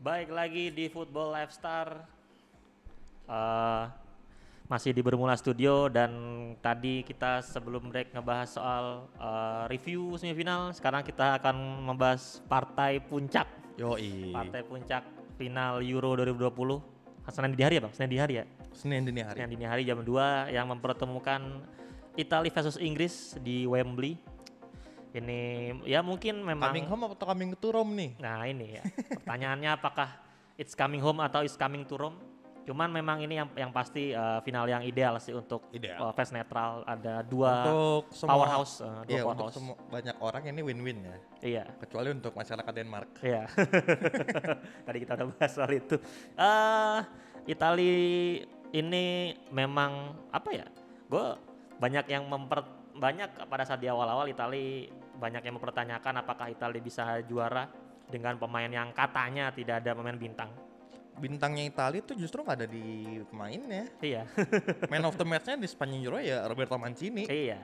Baik lagi di Football Lifestar. Uh, masih di Bermula Studio dan tadi kita sebelum break ngebahas soal uh, review semifinal. Sekarang kita akan membahas partai puncak. Yoi. Partai puncak final Euro 2020. Senin dini hari ya bang? Senin dini hari ya? Senin dini hari. Senin dini hari jam 2 yang mempertemukan Italia versus Inggris di Wembley. Ini ya mungkin memang Coming home atau coming to Rome nih? Nah ini ya pertanyaannya apakah it's coming home atau it's coming to Rome? Cuman memang ini yang yang pasti uh, final yang ideal sih untuk Ideal. uh, fans netral ada dua Untuk semua powerhouse, uh, dua Iya, untuk powerhouse. semua banyak orang ini win-win ya. Iya. Kecuali untuk masyarakat Denmark. Iya. Tadi kita udah bahas soal itu. Eh Itali ini memang apa ya? Gue banyak yang memper banyak pada saat di awal-awal Itali banyak yang mempertanyakan apakah Itali bisa juara dengan pemain yang katanya tidak ada pemain bintang. Bintangnya Italia tuh justru nggak ada di pemainnya. Iya. Man of the match-nya di Spanyol ya Roberto Mancini. iya.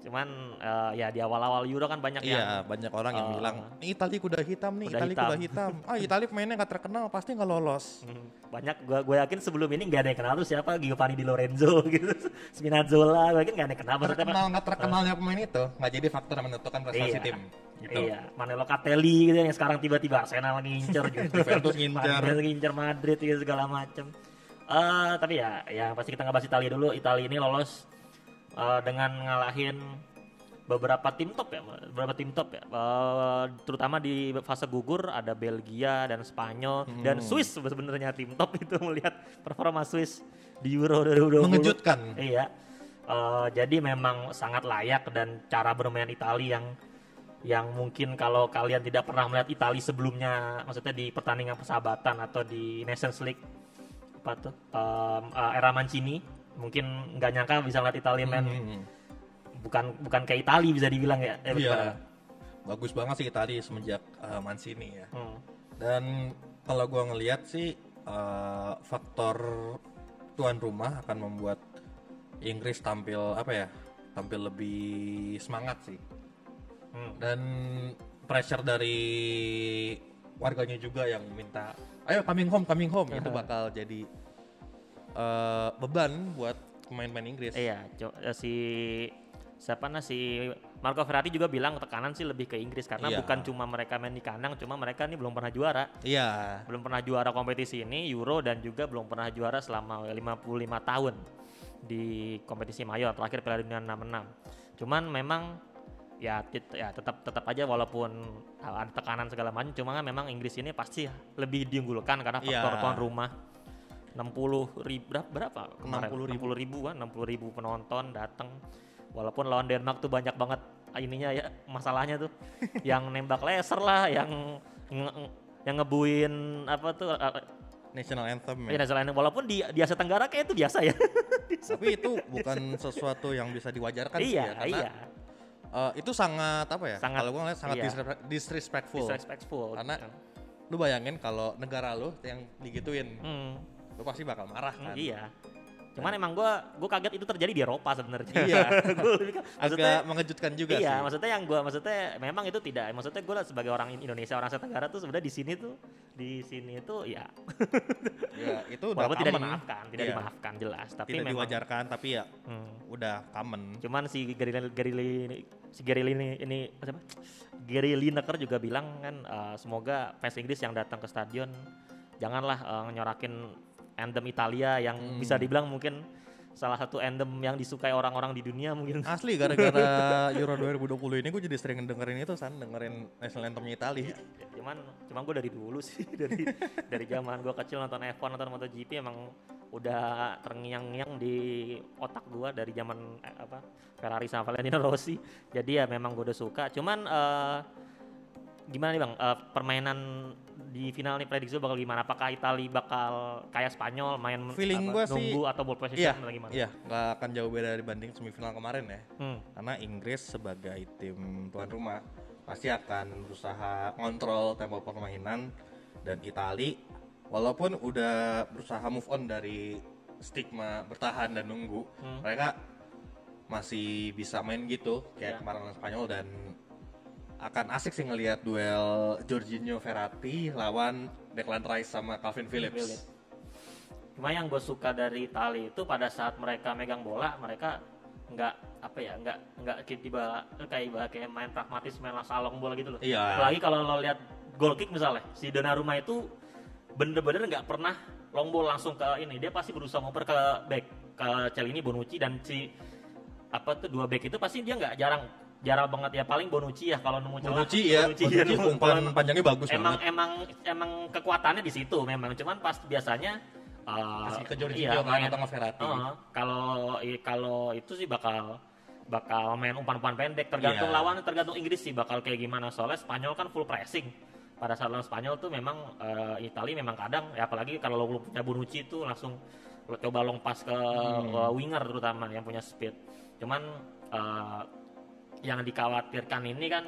Cuman eh, ya di awal-awal Euro kan banyak yang Iya, banyak orang yang eh, bilang, "Nih Italia kuda hitam nih, kuda Italia hitam." kuda hitam." Ah, Italia pemainnya nggak terkenal, pasti nggak lolos. Hmm, banyak gue gue yakin sebelum ini nggak ada yang kenal tuh siapa Giovanni Di Lorenzo gitu Spinazzola gue yakin nggak ada yang kenal Terkenal nggak terkenalnya pemain itu nggak jadi faktor yang menentukan prestasi Iya. tim. Gitu. Iya, Manelo Catelli gitu yang sekarang tiba-tiba Arsenal ngincer gitu. Juventus ngincer. Madrid ngincer Madrid gitu segala macem. Eh tapi ya, yang pasti kita ngebahas Italia dulu. Italia ini lolos eh, dengan ngalahin beberapa tim top ya, beberapa tim top ya. Eh, terutama di fase gugur ada Belgia dan Spanyol dan Hmm. Swiss sebenarnya tim top itu melihat performa Swiss di Euro 2020. Mengejutkan. Iya. Eh, jadi memang sangat layak dan cara bermain Italia yang yang mungkin kalau kalian tidak pernah melihat Italia sebelumnya, maksudnya di pertandingan persahabatan atau di Nations League apa tuh eh, era Mancini, mungkin nggak nyangka bisa melihat Italia main Hmm. bukan bukan kayak Italia bisa dibilang ya. Eh, Iya. Bagus banget sih Italia semenjak uh, Mancini ya. Hmm. Dan kalau gua ngelihat sih uh, faktor tuan rumah akan membuat Inggris tampil apa ya? Tampil lebih semangat sih. Hmm. Dan pressure dari warganya juga yang minta, ayo coming home, coming home, itu bakal jadi uh, beban buat pemain-pemain Inggris. Iya, eh, si siapa nah si Marco Verratti juga bilang tekanan sih lebih ke Inggris karena Iya. bukan cuma mereka main di kandang, cuma mereka ini belum pernah juara. Iya. belum pernah juara kompetisi ini Euro dan juga belum pernah juara selama 55 tahun di kompetisi mayor terakhir Piala Dunia 66. Cuman memang ya ya tetap tetap aja walaupun ada tekanan segala macam cuma kan memang Inggris ini pasti lebih diunggulkan karena faktor Iya. tuan rumah 60 ribu berapa, berapa kemarin 60 ribu. 60 ribu kan 60 ribu penonton datang walaupun lawan Denmark tuh banyak banget ininya ya masalahnya tuh yang nembak laser lah yang nge- yang ngebuin apa tuh uh, National anthem ya. ya. national anthem. walaupun di di Asia Tenggara kayak itu biasa ya Tapi itu bukan sesuatu yang bisa diwajarkan sih iya ya, karena iya eh, itu sangat apa ya? Sangat- kalau gue ngeliat sangat iya. disre- disrespectful. disrespectful Karena. Lu bayangin kalau negara lu yang digituin, Hmm, lu pasti bakal marah kan. iya cuman emang gua gua kaget itu terjadi di Eropa sebenarnya Iya. Lebih maksudnya Agak mengejutkan juga iya, sih. maksudnya yang gua maksudnya memang itu tidak. Maksudnya gua sebagai orang Indonesia, orang Asia Tenggara tuh sebenarnya di sini tuh di sini tuh ya Ya, itu udah walaupun tidak dimaafkan, tidak Iya. dimaafkan jelas, tapi Tidak memang diwajarkan tapi ya Hmm. udah common. Cuman si Gary Gary ini si Gary ini ini siapa? Gary Lineker juga bilang kan eh, semoga fans Inggris yang datang ke stadion janganlah eh, nyorakin anthem Italia yang Hmm. bisa dibilang mungkin salah satu anthem yang disukai orang-orang di dunia mungkin. Asli gara-gara Euro 2020 ini gue jadi sering dengerin itu san, dengerin National Anthemnya Italia. Ya, cuman cuman gue dari dulu sih dari dari zaman gue kecil nonton F1 nonton MotoGP emang udah terngiang-ngiang di otak gue dari zaman eh, apa Ferrari sama Valentino Rossi jadi ya memang gue udah suka cuman eh, gimana nih bang Eh, permainan di final nih prediksi bakal gimana apakah Italia bakal kayak Spanyol main Feeling apa, gua sih- nunggu atau ball possession Iya, atau gimana iya, nggak akan jauh beda dibanding semifinal kemarin ya. Hmm, Karena Inggris sebagai tim tuan rumah pasti akan berusaha kontrol tempo permainan dan Itali walaupun udah berusaha move on dari stigma bertahan dan nunggu, mereka masih bisa main gitu kayak Iya. kemarin Spanyol dan akan asik sih ngelihat duel Jorginho Verratti lawan Declan Rice sama Calvin Phillips. Phillips. Cuma yang gue suka dari Itali itu pada saat mereka megang bola, mereka nggak apa ya nggak nggak tiba kayak ibarat kayak main pragmatis main salong bola gitu loh. Iya. Apalagi kalau lo lihat goal kick misalnya, si Donnarumma itu bener-bener nggak pernah long ball langsung ke ini, dia pasti berusaha ngoper ke back ke Celini Bonucci dan si apa tuh dua back itu pasti dia nggak jarang jarang banget. Ya paling Bonucci ya kalau nemu celah. Bonucci ya, Bonucci, Bonucci nemu- umpan kalau- panjangnya bagus emang banget. emang emang kekuatannya di situ memang. Cuman pas biasanya uh, Kasih ke Jorginho iya, kan main- atau nge Verratti. uh, kalau kalau itu sih bakal bakal main umpan-umpan pendek. Tergantung Iya. lawan tergantung Inggris sih bakal kayak gimana. Soalnya Spanyol kan full pressing. Pada saat lawan Spanyol tuh memang uh, Itali memang kadang. Ya apalagi kalau lo punya Bonucci itu langsung lo coba long pass ke Hmm. uh, winger terutama yang punya speed. Cuman uh, yang dikhawatirkan ini kan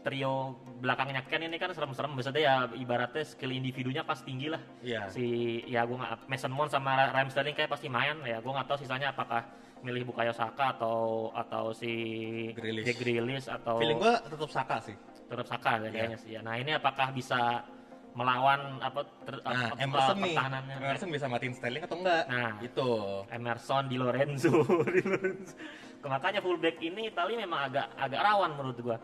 trio belakangnya Ken ini kan serem-serem maksudnya ya ibaratnya skill individunya pas tinggi lah Iya. si ya gue nggak Mason Mount sama Raheem Sterling kayak pasti main ya gue nggak tahu sisanya apakah milih Bukayo Saka atau atau si Grealish. Jack Grealish atau Feeling gua tetap Saka sih. tetap Saka Iya. kayaknya sih ya. nah ini apakah bisa melawan apa ter, Nah, apa- Emerson nih, pertahanannya Emerson bisa matiin Sterling atau enggak? Nah. itu. Emerson di Lorenzo di Lorenzo makanya fullback ini Itali memang agak agak rawan menurut gua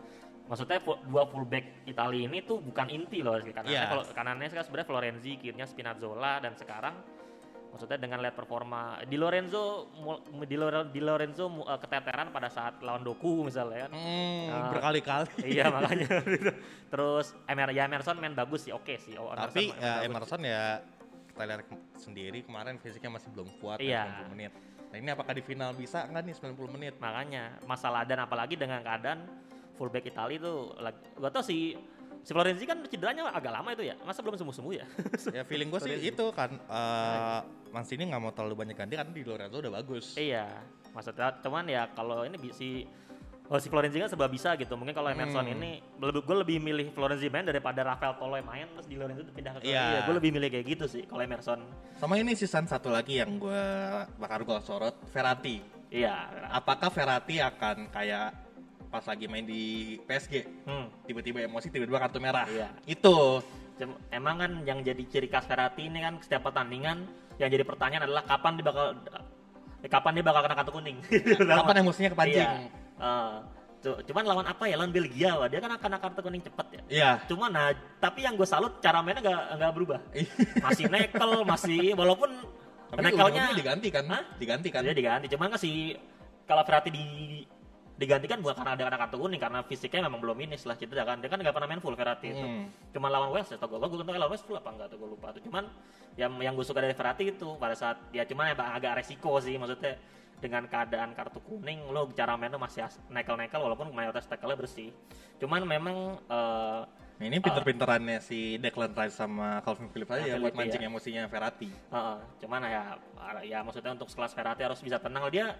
maksudnya dua fullback Itali ini tuh bukan inti loh karena Iya. kalau kanannya kan sebenarnya Florenzi kirinya Spinazzola dan sekarang maksudnya dengan lihat performa di Lorenzo di, Lore- di Lorenzo eh, keteteran pada saat lawan Doku misalnya kan Hmm, Ah. berkali-kali. iya makanya terus Emer ya Emerson main bagus sih oke sih oh, Tapi main ya. Emerson ya kita lihat sendiri kemarin fisiknya masih belum kuat Iya. 90 menit. Nah ini apakah di final bisa nggak nih 90 menit? makanya masalah dan apalagi dengan keadaan fullback Itali itu gua tau si si Florenzi kan cederanya agak lama itu ya masa belum sembuh sembuh ya ya feeling gue sih itu kan uh, Mancini nggak mau terlalu banyak ganti karena di Lorenzo udah bagus. iya maksudnya cuman ya kalau ini si oh, si Florenzi kan sebab bisa gitu mungkin kalau Emerson Hmm. ini lebih gue lebih milih Florenzi main daripada Rafael Toloi main terus di Lorenzo pindah ke Iya. gue lebih milih kayak gitu sih kalau Emerson Sama ini season satu lagi yang gue bakal gue sorot Verratti. iya Apakah Verratti akan kayak pas lagi main di PSG hmm. tiba-tiba emosi tiba-tiba kartu merah? Iya. Itu emang kan yang jadi ciri khas Verratti ini kan setiap pertandingan yang jadi pertanyaan adalah kapan dia bakal eh, kapan dia bakal kena kartu kuning. kapan emosinya kepancing? Iya. Eh, cu- cuman lawan apa ya lawan Belgia wah dia kan kena kartu kuning cepet ya. Iya. Cuman nah tapi yang gue salut cara mainnya nggak nggak berubah. Masih nekel masih walaupun Tapi nekelnya diganti kan? Hah? Diganti kan? dia diganti. Cuman kan si kalau Verratti di digantikan bukan karena ada kartu kuning karena fisiknya memang belum ini setelah cedera kan dia kan nggak pernah main full Verratti itu Hmm. cuma lawan West ya tau gue gue tahu lawan West full apa enggak tuh gue lupa tuh cuman yang yang gue suka dari Verratti itu pada saat ya cuman emang agak resiko sih maksudnya dengan keadaan kartu kuning lo cara mainnya masih as- nekel-nekel walaupun mayoritas tackle-nya bersih. Cuman memang Nah, ini pinter-pinterannya si Declan Rice sama Calvin Phillips aja ya buat mancing iya. emosinya Verratti. Heeh, cuman ya ya maksudnya untuk sekelas Verratti harus bisa tenang. Dia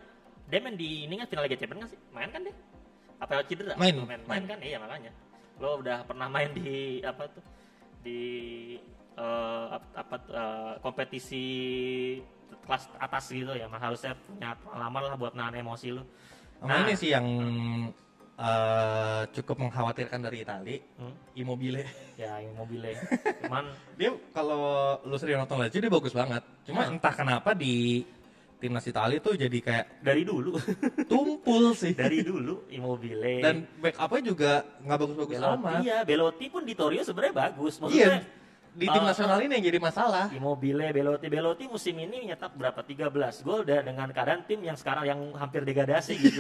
dia main di ini kan final Liga Champions nggak sih? Main kan dia? Apa cedera? Main, main, main, main. kan? Iya makanya. Lo udah pernah main di apa tuh? Di ap- apa eh, kompetisi kelas atas gitu ya mah harusnya punya pengalaman lah buat nahan emosi lo Sama ini sih yang eh, cukup mengkhawatirkan dari Itali, Hmm, Immobile. ya Immobile cuman Dia kalau lu sering nonton Lazio dia bagus banget. Cuma Nah. entah kenapa di timnas Itali tuh jadi kayak dari dulu tumpul sih. dari dulu Immobile Dan backupnya juga nggak bagus-bagus amat. ya Belotti pun di Torino sebenarnya bagus Iya, maksudnya di tim eh, nasional ini yang jadi masalah. Immobile, Belotti, Belotti musim ini nyetak berapa? 13 gol dan dengan keadaan tim yang sekarang yang hampir degradasi gitu.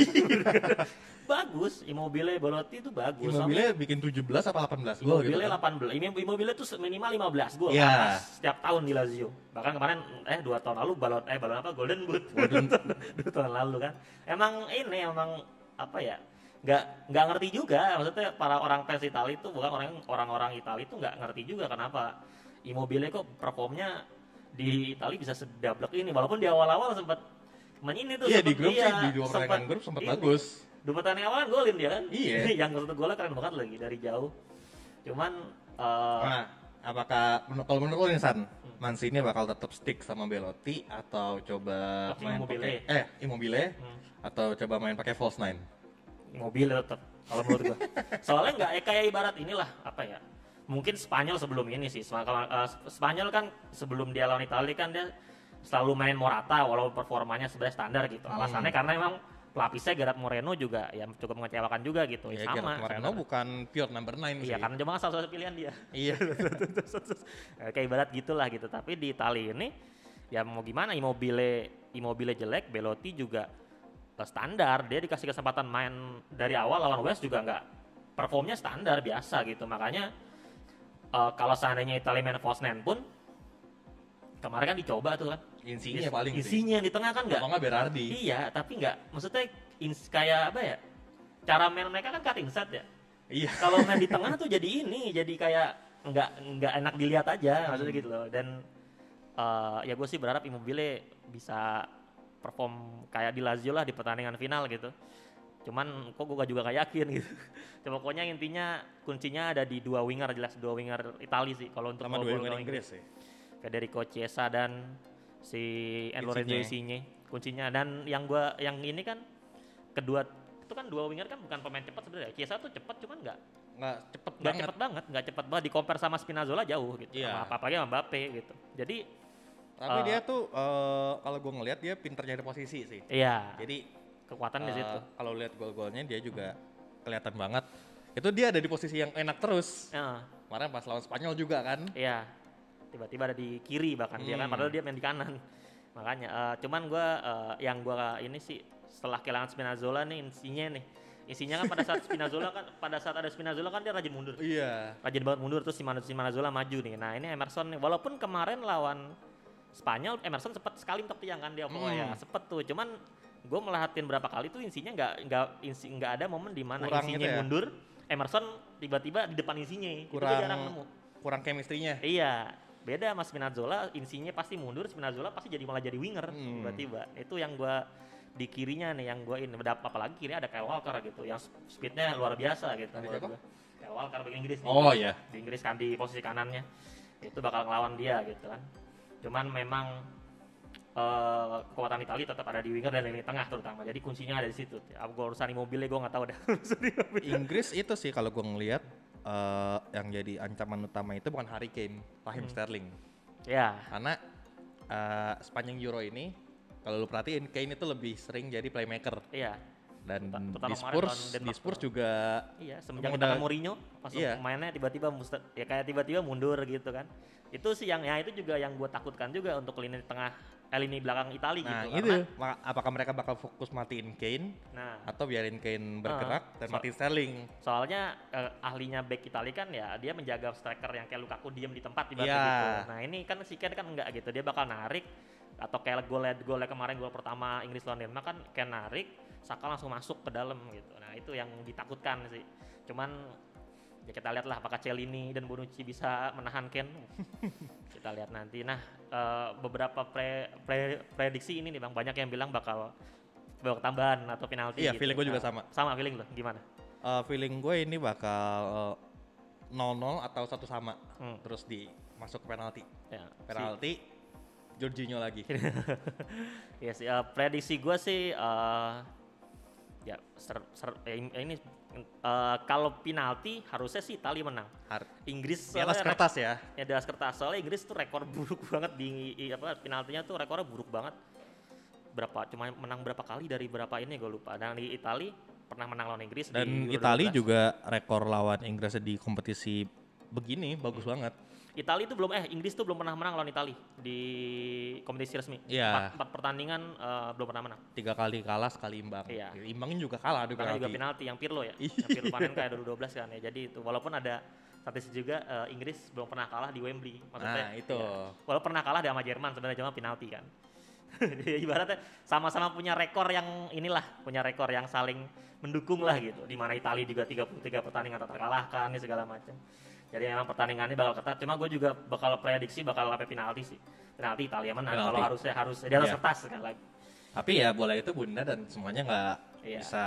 bagus, Immobile, Belotti itu bagus. Immobile bikin 17 apa 18 gol gitu. Immobile kan. 18. Immobile Immobile tuh minimal 15 gol Iya. atas setiap tahun di Lazio. Bahkan kemarin eh dua tahun lalu balon eh balon apa Golden Boot. Golden- dua tahun lalu kan. Emang ini emang apa ya? Nggak nggak ngerti juga maksudnya para orang fans Italia itu bukan orang orang-orang Italia itu nggak ngerti juga kenapa Immobile kok performnya di Italia bisa sedablek ini walaupun di awal-awal sempat ini tuh Iya di grup dia sih di dua pertandingan grup sempat bagus. Dua pertandingan awal golin dia kan? Iya. yang satu golnya keren banget lagi dari jauh. Cuman eh, Nah, apakah kalau menurut lo nih San, Mancini bakal tetap stick sama Belotti atau coba Tapi main pakai eh Immobile Hmm. atau coba main pakai false nine? Mobil tetap kalau menurut gua. Soalnya nggak eh, kayak ibarat inilah apa ya? Mungkin Spanyol sebelum ini sih. Eh, Spanyol kan sebelum dia lawan Italia kan dia selalu main Morata walaupun performanya sebenarnya standar gitu. Hmm. Alasannya karena emang pelapisnya Gerard Moreno juga ya cukup mengecewakan juga gitu. Ya, Ya, sama. Gerard Moreno sebenarnya. bukan pure number 9 Iya, sih. karena cuma salah satu pilihan dia. Iya. Eh, kayak ibarat gitulah gitu tapi di Italia ini ya mau gimana Immobile Immobile jelek Belotti juga standar. Dia dikasih kesempatan main dari awal lawan West juga nggak performnya standar biasa gitu. Makanya eh, kalau seandainya Italia main nine pun kemarin kan dicoba tuh kan. Insinya Is- paling sih. isinya di tengah kan nggak nggak Berardi. iya tapi nggak. Maksudnya ins, kayak apa ya? Cara main mereka kan cutting set ya? Iya. kalau main di tengah tuh jadi ini jadi kayak nggak nggak enak dilihat aja maksudnya gitu loh. Dan eh, ya gue sih berharap Immobile bisa perform kayak di Lazio lah di pertandingan final gitu. Cuman kok gue juga gak yakin gitu. Cuma pokoknya intinya kuncinya ada di dua winger jelas dua winger Itali sih kalau untuk Sama dua winger Inggris sih. Federico Chiesa dan si Lorenzo Insigne. Kuncinya. Dan yang gua yang ini kan kedua itu kan dua winger kan bukan pemain cepat sebenarnya. Chiesa tuh cepat cuman nggak Nggak cepet nggak cepet banget nggak cepet banget. Di compare sama Spinazzola jauh gitu Iya. sama apa apalagi sama Mbappe gitu. Jadi Tapi Eh, dia tuh eh, kalau gue ngelihat dia pinter nyari posisi sih. iya Jadi kekuatan di eh, situ kalau lihat gol-golnya dia juga kelihatan banget. Itu dia ada di posisi yang enak terus. Nah, Kemarin pas lawan Spanyol juga kan. iya tiba-tiba ada di kiri bahkan dia kan Hmm. padahal dia main di kanan makanya eh, cuman gua eh, yang gua ini sih setelah kehilangan Spinazzola nih insinya nih isinya kan pada saat Spinazzola kan pada saat ada Spinazzola kan dia rajin mundur Iya. rajin banget mundur terus si Manazola maju nih. Nah ini Emerson nih, walaupun kemarin lawan Spanyol Emerson sempat sekali mentok tiang kan dia pokoknya Hmm. sempet tuh. Cuman gue melahatin berapa kali tuh insinya nggak nggak insi nggak ada momen di mana insinya gitu ya? mundur, Emerson tiba-tiba di depan insinya. Itu Kurang gue jarang nemu. kurang chemistry-nya. Iya, beda sama Spinazzola, insinya pasti mundur, Spinazzola pasti jadi malah jadi winger Hmm. tiba-tiba. Itu yang gua di kirinya nih yang gua ini apalagi kiri ada Kyle Walker gitu yang speednya luar biasa gitu. Kyle Walker bagi Inggris nih. Oh iya. Di Inggris kan di posisi kanannya itu bakal ngelawan dia gitu kan. Cuman memang eh, kekuatan Italia tetap ada di winger dan lini tengah terutama. Jadi kuncinya ada di situ. Ya, gua urusan Immobile gue nggak tahu dah. Inggris itu sih kalau gue ngelihat eh, yang jadi ancaman utama itu bukan Harry Kane, Raheem Hmm. Sterling. ya, Karena eh, sepanjang Euro ini kalau lu perhatiin Kane itu lebih sering jadi playmaker iya. Dan Terutama di Spurs di Spurs juga Iya, semenjak kita Mourinho, pas Iya. mainnya tiba-tiba ya kayak tiba-tiba mundur gitu kan. Itu sih yang ya itu juga yang gue takutkan juga untuk lini tengah eh, lini belakang Itali nah gitu. itu Karena- apakah mereka bakal fokus matiin Kane nah, atau biarin Kane bergerak dan so- matiin Sterling soalnya eh, ahlinya back Itali kan ya dia menjaga striker yang kayak Lukaku diem di tempat tiba Iya. gitu. Nah, ini kan si Ken kan enggak gitu. Dia bakal narik atau kayak gol golnya kemarin gol pertama Inggris lawan Denmark kan Ken narik, Saka langsung masuk ke dalam gitu. Nah, itu yang ditakutkan sih. Cuman ya kita lihat lah apakah Celini dan Bonucci bisa menahan Ken. kita lihat nanti. Nah, eh, beberapa pre, pre- prediksi ini nih Bang, banyak yang bilang bakal babak tambahan atau penalti Iya, gitu. feeling gua juga Nah, sama. Sama feeling lo, gimana? Eh, feeling gue ini bakal eh, 0-0 atau satu sama Hmm. terus di masuk ke penalti Ya, si- penalti Jorginho lagi ya sih, eh, prediksi gue sih eh, ya ser- ser- ya ini eh, kalau penalti harusnya sih Itali menang. Har- Inggris di atas kertas ya ya di atas kertas soalnya Inggris tuh rekor buruk banget di i- apa penaltinya tuh rekornya buruk banget. Berapa cuma menang berapa kali dari berapa ini gue lupa. Dan di Itali pernah menang lawan Inggris dan di Italia 12. juga rekor lawan Inggris di kompetisi begini bagus banget Italia itu belum eh Inggris tuh belum pernah menang lawan Italia di kompetisi resmi. Iya. Empat, empat pertandingan eh, belum pernah menang. tiga kali kalah sekali imbang Iya. imbangin juga kalah di Karena juga penalti penalti yang Pirlo ya. Iya. yang Pirlo panen kayak 2012 kan ya. Jadi itu walaupun ada statistik juga eh, Inggris belum pernah kalah di Wembley. Maksudnya nah itu ya, walaupun pernah kalah sama Jerman sebenarnya cuma penalti kan. Ibaratnya sama-sama punya rekor yang inilah, punya rekor yang saling mendukung lah gitu. Di mana Italia juga 33 pertandingan tak terkalahkan segala macam. Jadi memang pertandingan ini bakal ketat. Cuma gue juga bakal prediksi bakal sampai penalti sih. Penalti Italia menang. Kalau harusnya harus di atas Iya. kertas sekali lagi. tapi ya bola itu bunda dan semuanya nggak Iya. bisa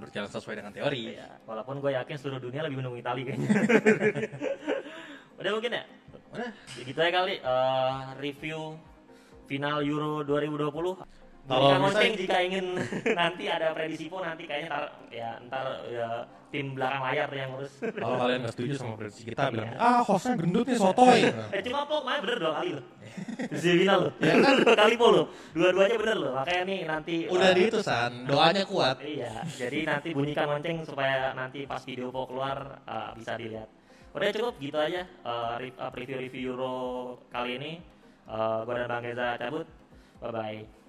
berjalan sesuai dengan teori Iya. Walaupun gue yakin seluruh dunia lebih mendukung Italia kayaknya. Udah mungkin ya? udah Ya gitu aja kali eh, review final Euro 2020. Kalau lonceng jika ingin nanti ada prediksi po nanti kayaknya ntar ya ntar ya, tim belakang layar tuh yang ngurus. Kalau kalian nggak setuju sama prediksi kita bilang, Iya. ah hostnya gendut nih sotoy. Eh cuma po kemarin bener dua kali loh. Final loh. Ya kan dua kali po loh. Dua-duanya bener loh. Makanya nih nanti Udah di itu san, doanya kuat. Iya, jadi nanti bunyikan lonceng supaya nanti pas video po keluar eh, bisa dilihat. Udah cukup gitu aja eh, re- eh, preview-review Euro kali ini. Eh, gua dan Bang Geza cabut. Bye bye.